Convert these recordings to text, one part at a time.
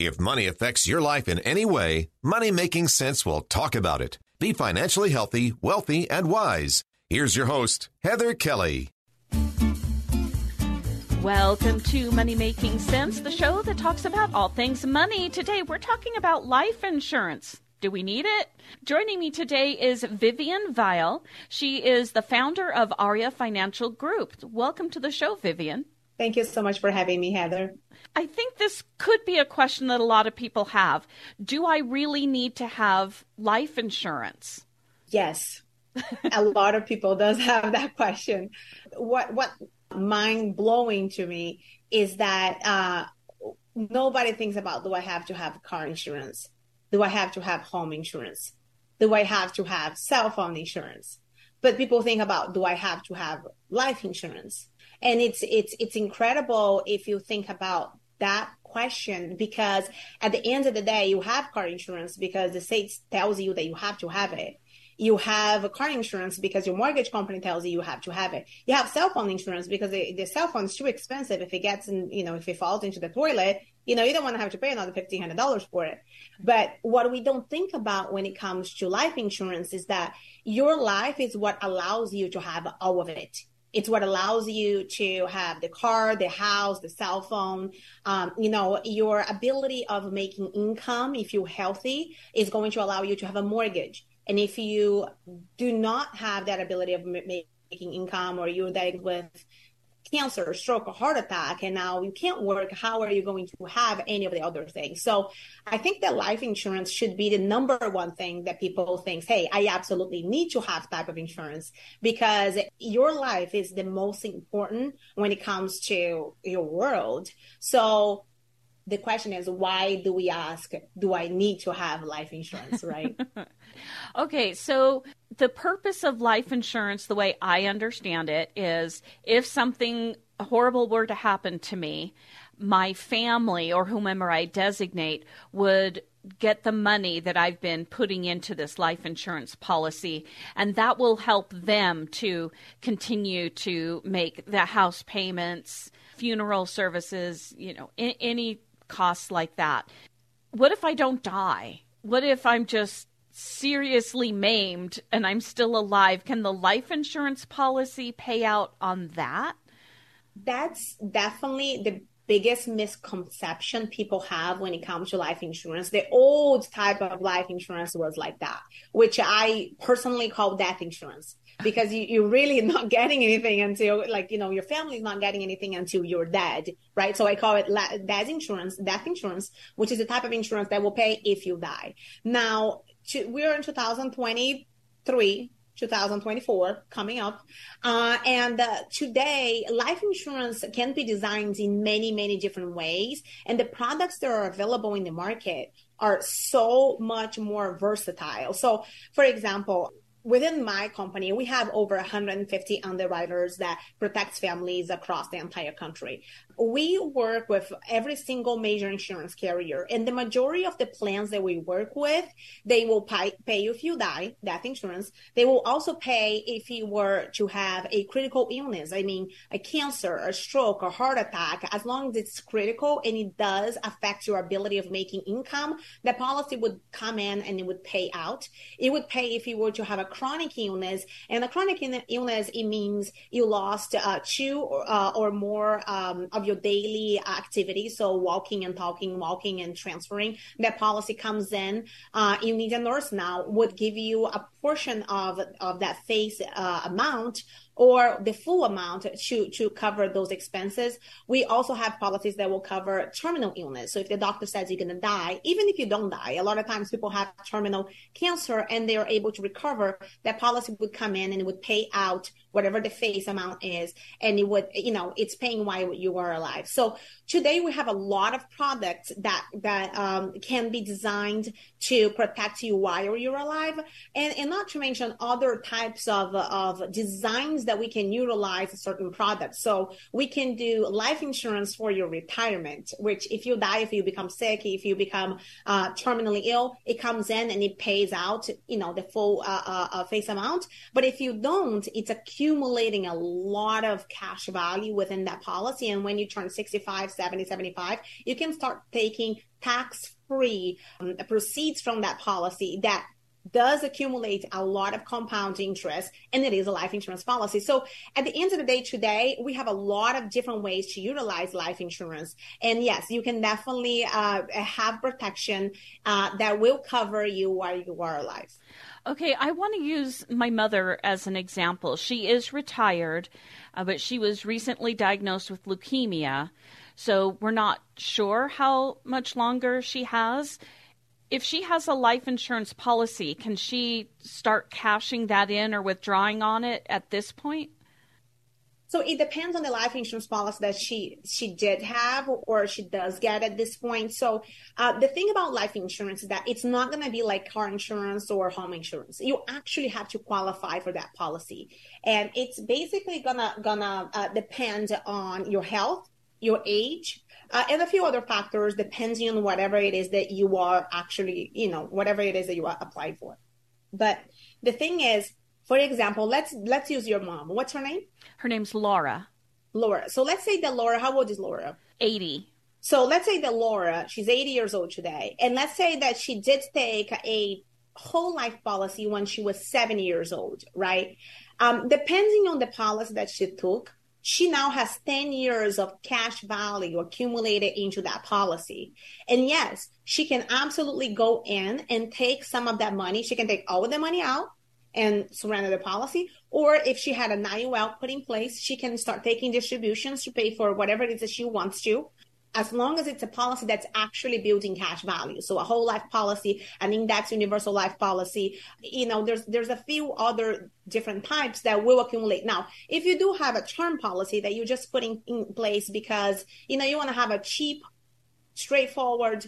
If money affects your life in any way, Money Making Sense will talk about it. Be financially healthy, wealthy, and wise. Here's your host, Heather Kelly. Welcome to Money Making Sense, the show that talks about all things money. Today we're talking about life insurance. Do we need it? Joining me today is Vivian Weyll. She is the founder of Aria Financial Group. Welcome to the show, Vivian. Thank you so much for having me, Heather. I think this could be a question that a lot of people have. Do I really need to have life insurance? Yes. a lot of people does have that question. What what mind blowing to me is that uh, nobody thinks about do I have to have car insurance? Do I have to have home insurance? Do I have to have cell phone insurance? But people think about do I have to have life insurance? And it's it's it's incredible if you think about that question because at the end of the day you have car insurance because the state tells you that you have to have it you have car insurance because your mortgage company tells you you have to have it. You have cell phone insurance because the, the cell phone is too expensive. If it gets in, you know, if it falls into the toilet, you know, you don't want to have to pay another fifteen hundred dollars for it. But what we don't think about when it comes to life insurance is that your life is what allows you to have all of it. It's what allows you to have the car, the house, the cell phone. Um, you know, your ability of making income, if you're healthy, is going to allow you to have a mortgage. And if you do not have that ability of making income or you're diagnosed with cancer, stroke, or heart attack, and now you can't work, how are you going to have any of the other things? So I think that life insurance should be the number one thing that people think, hey, I absolutely need to have type of insurance because your life is the most important when it comes to your world. So the question is why do we ask do i need to have life insurance right? Okay so the purpose of life insurance, the way I understand it, is if something horrible were to happen to me, my family or whomever I designate would get the money that I've been putting into this life insurance policy, and that will help them to continue to make the house payments, funeral services, you know, any costs like that. What if I don't die? What if I'm just seriously maimed and I'm still alive, can the life insurance policy pay out on that? That's definitely the biggest misconception people have when it comes to life insurance. The old type of life insurance was like that, which I personally call death insurance because you, you're really not getting anything until like, you know, your family's not getting anything until you're dead, right? So I call it death insurance, death insurance, which is the type of insurance that will pay if you die. Now, we're in 2023 2024 coming up uh, and uh, today life insurance can be designed in many many different ways and the products that are available in the market are so much more versatile so for example within my company, we have over 150 underwriters that protects families across the entire country. We work with every single major insurance carrier, and the majority of the plans that we work with, they will pay, pay if you die, death insurance. They will also pay if you were to have a critical illness. I mean, a cancer, a stroke, a heart attack. As long as it's critical and it does affect your ability of making income, the policy would come in and it would pay out. It would pay if you were to have a chronic illness. And a chronic illness, it means you lost uh, two or, uh, or more um, of your daily activity, So walking and talking, walking and transferring. That policy comes in. Uh, you need a nurse now would give you a portion of, of that face uh, amount or the full amount to, to cover those expenses. We also have policies that will cover terminal illness. So if the doctor says you're going to die, even if you don't die, a lot of times people have terminal cancer and they are able to recover, that policy would come in and it would pay out whatever the face amount is. And it would, you know, it's paying while you are alive. So today we have a lot of products that, that um, can be designed to protect you while you're alive. And, and not to mention other types of, of designs that we can utilize certain products. So we can do life insurance for your retirement, which if you die, if you become sick, if you become uh, terminally ill, it comes in and it pays out, you know, the full uh, uh, uh face amount. But if you don't, it's accumulating a lot of cash value within that policy. And when you turn 65, 70, 75, you can start taking tax free um, proceeds from that policy that does accumulate a lot of compound interest and it is a life insurance policy. So at the end of the day today, we have a lot of different ways to utilize life insurance. And yes, you can definitely uh, have protection uh, that will cover you while you are alive. Okay, I want to use my mother as an example. She is retired, uh, but she was recently diagnosed with leukemia. So we're not sure how much longer she has if she has a life insurance policy, can she start cashing that in or withdrawing on it at this point? So it depends on the life insurance policy that she she did have or she does get at this point. So uh, the thing about life insurance is that it's not going to be like car insurance or home insurance. You actually have to qualify for that policy, and it's basically gonna gonna uh, depend on your health, your age, uh, and a few other factors depending on whatever it is that you are actually, you know, whatever it is that you are applied for. But the thing is, for example, let's let's use your mom. What's her name? Her name's Laura. Laura. So let's say that Laura. How old is Laura? Eighty. So let's say that Laura, she's 80 years old today, and let's say that she did take a whole life policy when she was seven years old, right? Um, depending on the policy that she took, she now has 10 years of cash value accumulated into that policy. And yes, she can absolutely go in and take some of that money. She can take all of the money out and surrender the policy. Or if she had an IUL put in place, she can start taking distributions to pay for whatever it is that she wants to as long as it's a policy that's actually building cash value. So a whole life policy, an index universal life policy, you know, there's there's a few other different types that will accumulate. Now, if you do have a term policy that you're just putting in place because, you know, you want to have a cheap, straightforward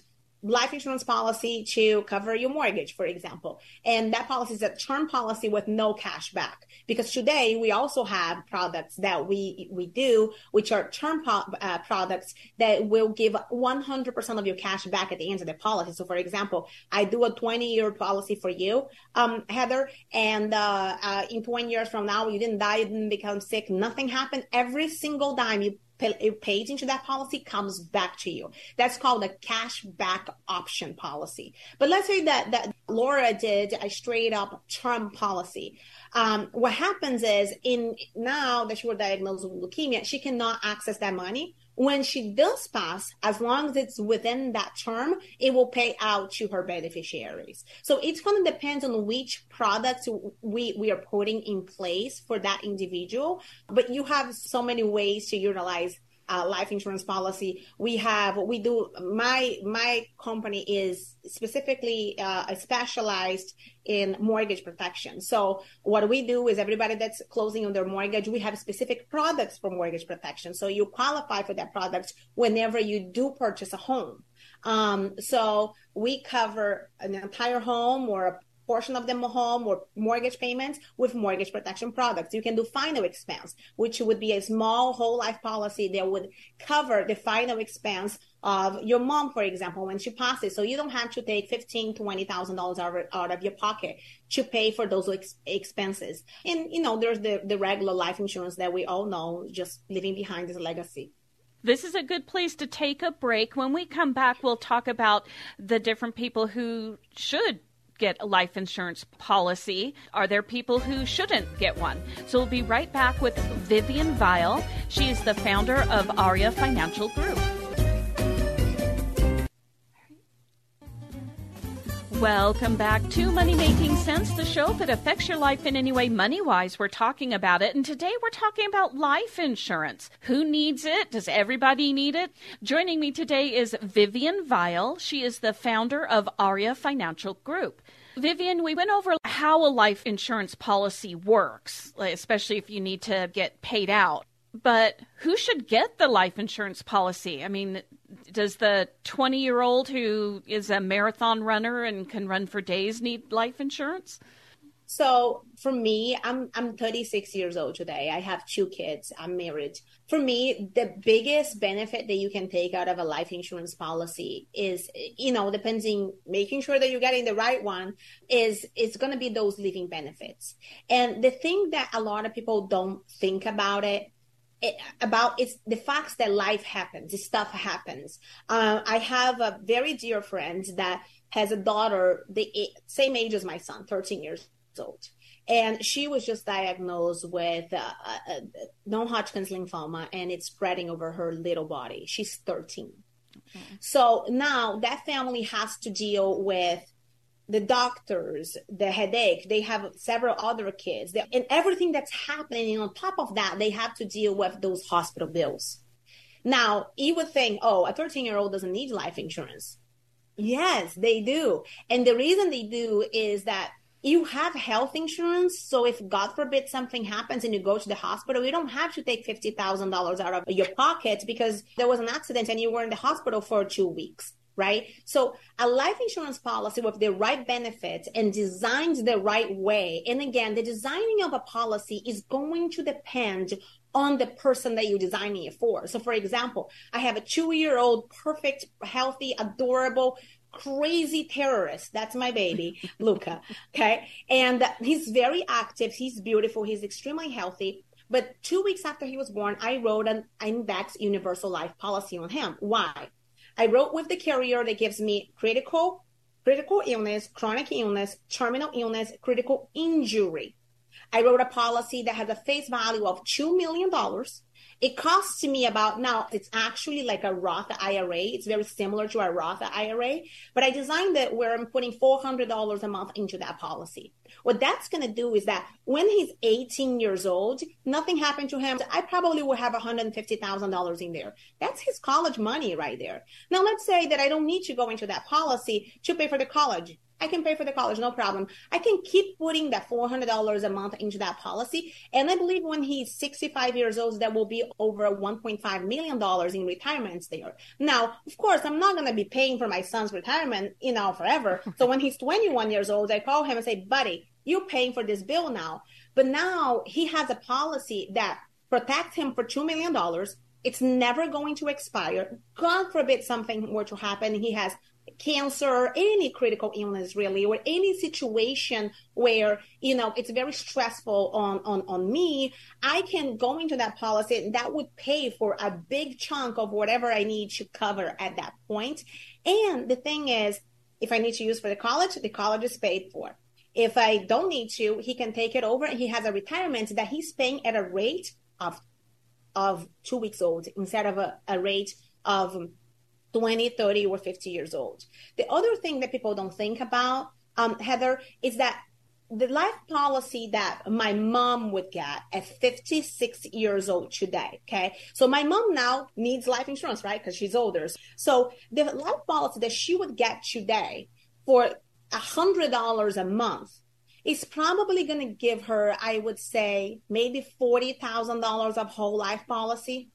life insurance policy to cover your mortgage, for example. And that policy is a term policy with no cash back. Because today we also have products that we we do, which are term po- uh, products that will give 100% of your cash back at the end of the policy. So, for example, I do a 20 year policy for you, um, Heather, and uh, uh, in 20 years from now, you didn't die, you didn't become sick, nothing happened. Every single dime you paid into that policy comes back to you. That's called a cash back option policy. But let's say that, that Laura did a straight up term policy. Um, what happens is in now that she was diagnosed with leukemia, she cannot access that money. When she does pass, as long as it's within that term, it will pay out to her beneficiaries. So it's going to depend on which products we, we are putting in place for that individual. But you have so many ways to utilize uh, life insurance policy. We have we do my my company is specifically uh, specialized in mortgage protection. So what we do is everybody that's closing on their mortgage, we have specific products for mortgage protection. So you qualify for that product whenever you do purchase a home. Um, so we cover an entire home or a portion of the home or mortgage payments with mortgage protection products. You can do final expense, which would be a small whole life policy that would cover the final expense of your mom, for example, when she passes. So you don't have to take fifteen, twenty thousand dollars out of your pocket to pay for those ex- expenses. And you know, there's the the regular life insurance that we all know, just leaving behind this legacy. This is a good place to take a break. When we come back, we'll talk about the different people who should get a life insurance policy? Are there people who shouldn't get one? So we'll be right back with Vivian Weyll. She is the founder of ARIA Financial Group. Welcome back to Money Making Sense, the show that affects your life in any way money wise. We're talking about it. And today we're talking about life insurance. Who needs it? Does everybody need it? Joining me today is Vivian Weyll. She is the founder of ARIA Financial Group. Vivian, we went over how a life insurance policy works, especially if you need to get paid out. But who should get the life insurance policy? I mean, does the 20 year old who is a marathon runner and can run for days need life insurance? So for me, I'm I'm 36 years old today. I have two kids. I'm married. For me, the biggest benefit that you can take out of a life insurance policy is, you know, depending, making sure that you're getting the right one, is it's going to be those living benefits. And the thing that a lot of people don't think about it it, about it's the facts that life happens, this stuff happens. Uh, I have a very dear friend that has a daughter the same age as my son, 13 years old. And she was just diagnosed with uh, uh, non-Hodgkin's lymphoma, and it's spreading over her little body. She's 13. Okay. So now that family has to deal with the doctors, the headache. They have several other kids, and everything that's happening. on top of that, they have to deal with those hospital bills. Now, you would think, oh, a 13 year old doesn't need life insurance. Yes, they do. And the reason they do is that you have health insurance. So if God forbid something happens and you go to the hospital, you don't have to take $50,000 out of your pocket because there was an accident and you were in the hospital for two weeks. Right. So a life insurance policy with the right benefits and designed the right way. And again, the designing of a policy is going to depend on the person that you're designing it for. So, for example, I have a two year old, perfect, healthy, adorable crazy terrorist. That's my baby, Luca. Okay. And he's very active. He's beautiful. He's extremely healthy. But two weeks after he was born, I wrote an index universal life policy on him. Why? I wrote with the carrier that gives me critical, critical illness, chronic illness, terminal illness, critical injury. I wrote a policy that has a face value of $2 million it costs me about now, it's actually like a Roth IRA. It's very similar to a Roth IRA, but I designed it where I'm putting $400 a month into that policy. What that's going to do is that when he's 18 years old, nothing happened to him. I probably will have $150,000 in there. That's his college money right there. Now, let's say that I don't need to go into that policy to pay for the college. I can pay for the college, no problem. I can keep putting that $400 a month into that policy. And I believe when he's 65 years old, that will be over $1.5 million in retirements there. Now, of course, I'm not going to be paying for my son's retirement, you know, forever. so when he's 21 years old, I call him and say, buddy, you're paying for this bill now. But now he has a policy that protects him for $2 million. It's never going to expire. God forbid something were to happen. He has cancer, any critical illness really, or any situation where, you know, it's very stressful on, on, on me, I can go into that policy and that would pay for a big chunk of whatever I need to cover at that point. And the thing is, if I need to use for the college, the college is paid for. If I don't need to, he can take it over. He has a retirement that he's paying at a rate of of two weeks old instead of a, a rate of 20, 30, or 50 years old. The other thing that people don't think about, um, Heather, is that the life policy that my mom would get at 56 years old today. Okay. So my mom now needs life insurance, right? Because she's older. So the life policy that she would get today for a hundred dollars a month is probably going to give her, I would say, maybe $40,000 of whole life policy.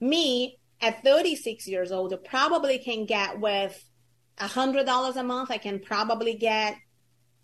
Me, at 36 years old, probably can get with $100 a month, I can probably get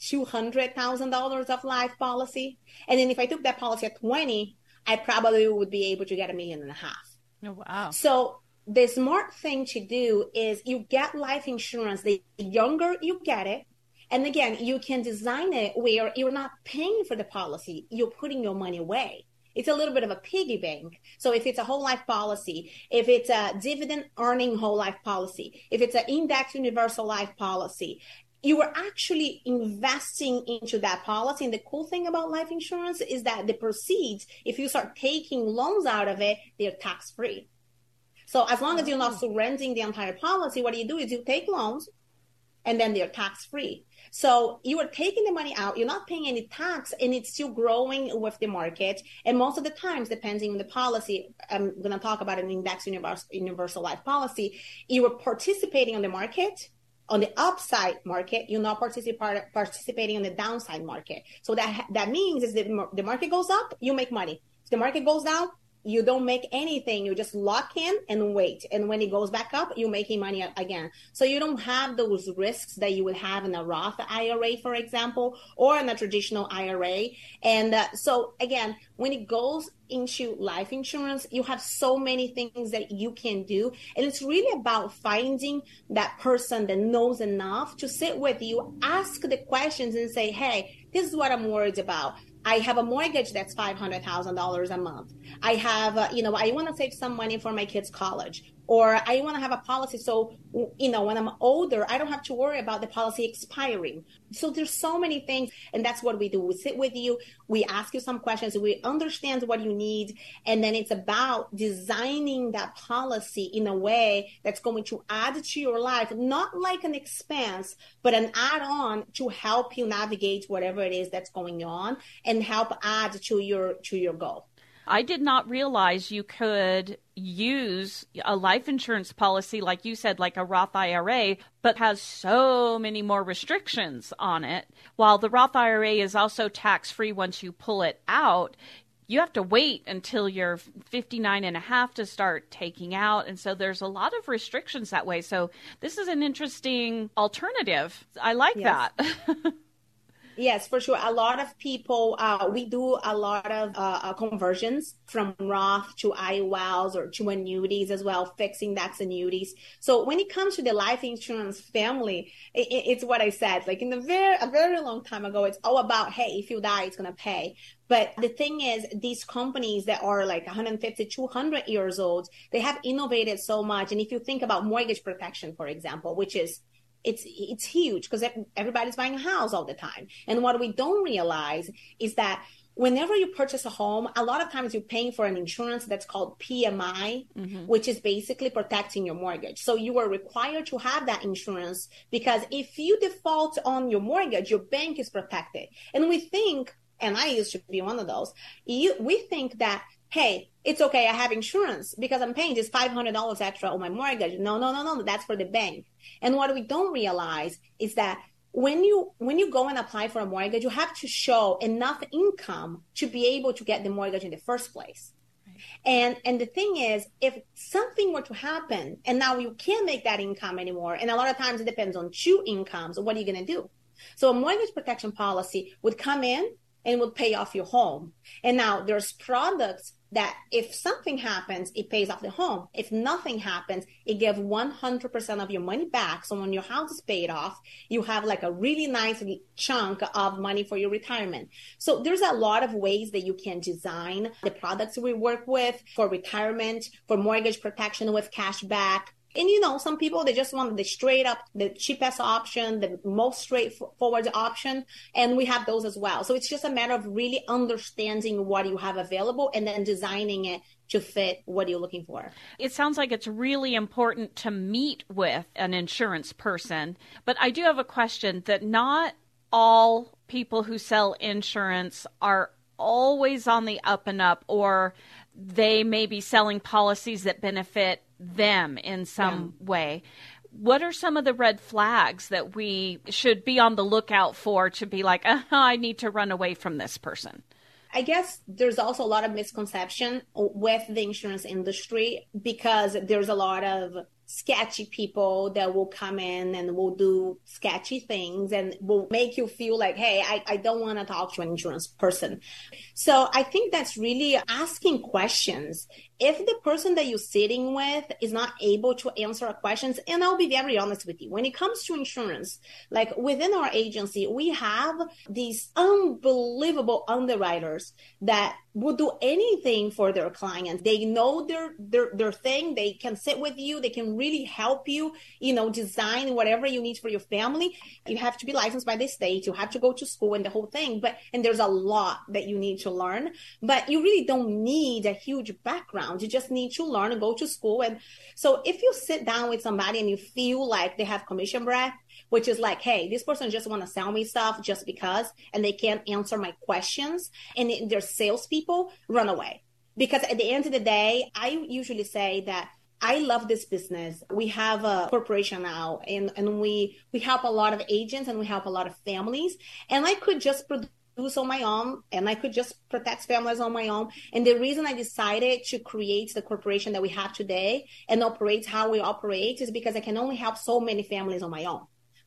$200,000 of life policy. And then if I took that policy at 20, I probably would be able to get a million and a half. Oh, wow. So the smart thing to do is you get life insurance. The younger you get it, and again, you can design it where you're not paying for the policy, you're putting your money away. It's a little bit of a piggy bank. So if it's a whole life policy, if it's a dividend earning whole life policy, if it's an index universal life policy, you are actually investing into that policy. And the cool thing about life insurance is that the proceeds, if you start taking loans out of it, they're tax free. So as long as you're not oh. surrendering the entire policy, what you do is you take loans and then they're tax free. So you are taking the money out, you're not paying any tax, and it's still growing with the market. And most of the times, depending on the policy, I'm going to talk about an index universal, universal life policy, you are participating on the market on the upside market, you're not particip- participating on the downside market. So that that means is that the market goes up, you make money. If the market goes down, you don't make anything. You just lock in and wait. And when it goes back up, you're making money again. So you don't have those risks that you would have in a Roth IRA, for example, or in a traditional IRA. And uh, so again, when it goes into life insurance, you have so many things that you can do. And it's really about finding that person that knows enough to sit with you, ask the questions and say, Hey, this is what I'm worried about. I have a mortgage that's $500,000 a month. I have, uh, you know, I want to save some money for my kids' college or I want to have a policy so you know when I'm older I don't have to worry about the policy expiring. So there's so many things and that's what we do. We sit with you, we ask you some questions, we understand what you need and then it's about designing that policy in a way that's going to add to your life not like an expense but an add-on to help you navigate whatever it is that's going on and help add to your to your goal. I did not realize you could use a life insurance policy, like you said, like a Roth IRA, but has so many more restrictions on it. While the Roth IRA is also tax free once you pull it out, you have to wait until you're 59 and a half to start taking out. And so there's a lot of restrictions that way. So this is an interesting alternative. I like yes. that. Yes, for sure. A lot of people, uh, we do a lot of uh, uh conversions from Roth to IULs or to annuities as well, fixed index annuities. So when it comes to the life insurance family, it, it's what I said. Like in the very a very long time ago, it's all about hey, if you die, it's gonna pay. But the thing is, these companies that are like 150, 200 years old, they have innovated so much. And if you think about mortgage protection, for example, which is it's it's huge because everybody's buying a house all the time. And what we don't realize is that whenever you purchase a home, a lot of times you're paying for an insurance that's called PMI, mm-hmm. which is basically protecting your mortgage. So you are required to have that insurance because if you default on your mortgage, your bank is protected. And we think, and I used to be one of those, you, we think that hey, it's okay, I have insurance because I'm paying this $500 extra on my mortgage. No, no, no, no, that's for the bank. And what we don't realize is that when you when you go and apply for a mortgage, you have to show enough income to be able to get the mortgage in the first place. And and the thing is, if something were to happen and now you can't make that income anymore, and a lot of times it depends on two incomes, what are you gonna do? So a mortgage protection policy would come in and would pay off your home. And now there's products that if something happens, it pays off the home. If nothing happens, it gives 100% of your money back. So when your house is paid off, you have like a really nice chunk of money for your retirement. So there's a lot of ways that you can design the products we work with for retirement, for mortgage protection with cash back, and you know, some people they just want the straight up, the cheapest option, the most straightforward option, and we have those as well. So it's just a matter of really understanding what you have available and then designing it to fit what you're looking for. It sounds like it's really important to meet with an insurance person, but I do have a question that not all people who sell insurance are always on the up and up or they may be selling policies that benefit them in some yeah. way. What are some of the red flags that we should be on the lookout for to be like, uh, I need to run away from this person? I guess there's also a lot of misconception with the insurance industry because there's a lot of sketchy people that will come in and will do sketchy things and will make you feel like, hey, I, I don't want to talk to an insurance person. So I think that's really asking questions if the person that you're sitting with is not able to answer questions, and I'll be very honest with you, when it comes to insurance, like within our agency, we have these unbelievable underwriters that will do anything for their clients. They know their, their, their thing. They can sit with you. They can really help you, you know, design whatever you need for your family. You have to be licensed by the state. You have to go to school and the whole thing. But, and there's a lot that you need to learn, but you really don't need a huge background you just need to learn and go to school. And so if you sit down with somebody and you feel like they have commission breath, which is like, hey, this person just want to sell me stuff just because, and they can't answer my questions, and they're salespeople, run away. Because at the end of the day, I usually say that I love this business. We have a corporation now and, and we, we help a lot of agents and we help a lot of families. And I could just produce this on my own and I could just protect families on my own. And the reason I decided to create the corporation that we have today and operate how we operate is because I can only help so many families on my own.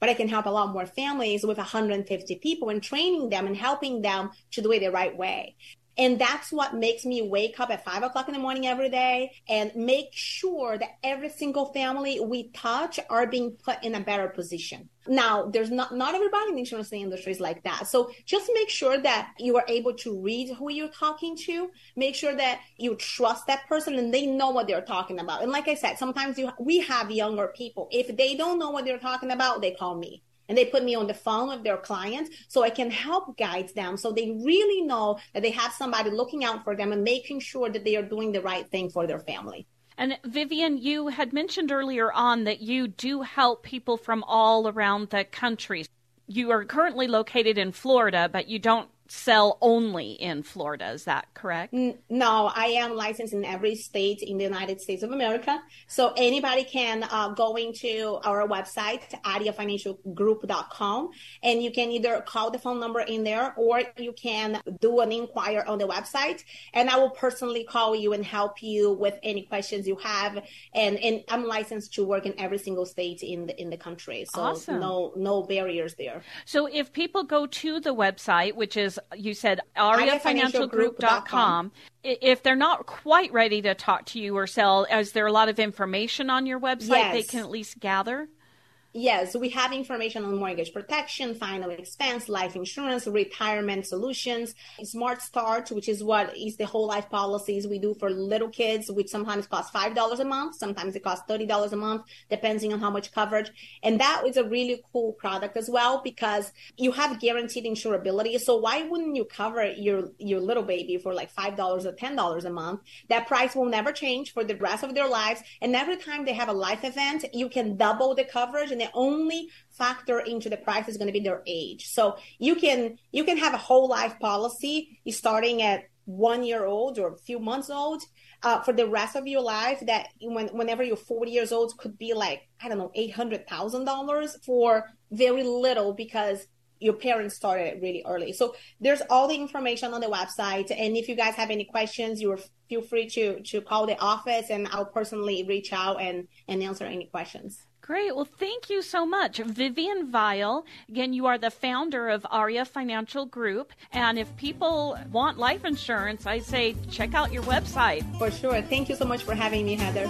But I can help a lot more families with 150 people and training them and helping them to do it the right way. And that's what makes me wake up at five o'clock in the morning every day and make sure that every single family we touch are being put in a better position. Now, there's not, not everybody in the insurance industry is like that. So just make sure that you are able to read who you're talking to. Make sure that you trust that person and they know what they're talking about. And like I said, sometimes you, we have younger people. If they don't know what they're talking about, they call me and they put me on the phone with their clients so I can help guide them so they really know that they have somebody looking out for them and making sure that they are doing the right thing for their family. And Vivian, you had mentioned earlier on that you do help people from all around the country. You are currently located in Florida, but you don't sell only in Florida. Is that correct? No, I am licensed in every state in the United States of America. So anybody can uh, go into our website, ariafinancialgroup.com, and you can either call the phone number in there or you can do an inquiry on the website. And I will personally call you and help you with any questions you have. And, and I'm licensed to work in every single state in the, in the country. So awesome. no, no barriers there. So if people go to the website, which is you said ariafinancialgroup.com. If they're not quite ready to talk to you or sell, is there a lot of information on your website yes. they can at least gather? Yes, we have information on mortgage protection, final expense, life insurance, retirement solutions, Smart Start, which is what is the whole life policies we do for little kids, which sometimes cost $5 a month. Sometimes it costs $30 a month, depending on how much coverage. And that is a really cool product as well because you have guaranteed insurability. So why wouldn't you cover your, your little baby for like $5 or $10 a month? That price will never change for the rest of their lives. And every time they have a life event, you can double the coverage and the only factor into the price is going to be their age. So you can you can have a whole life policy starting at one year old or a few months old uh, for the rest of your life that when, whenever you're 40 years old could be like i don't know $800000 for very little because your parents started really early. So there's all the information on the website. And if you guys have any questions you feel free to to call the office and i'll personally reach out and and answer any questions Great. Well, thank you so much. Vivian Weyll. Again, you are the founder of Aria Financial Group. And if people want life insurance, I say check out your website. For sure. Thank you so much for having me, Heather.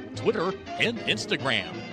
Twitter, and Instagram.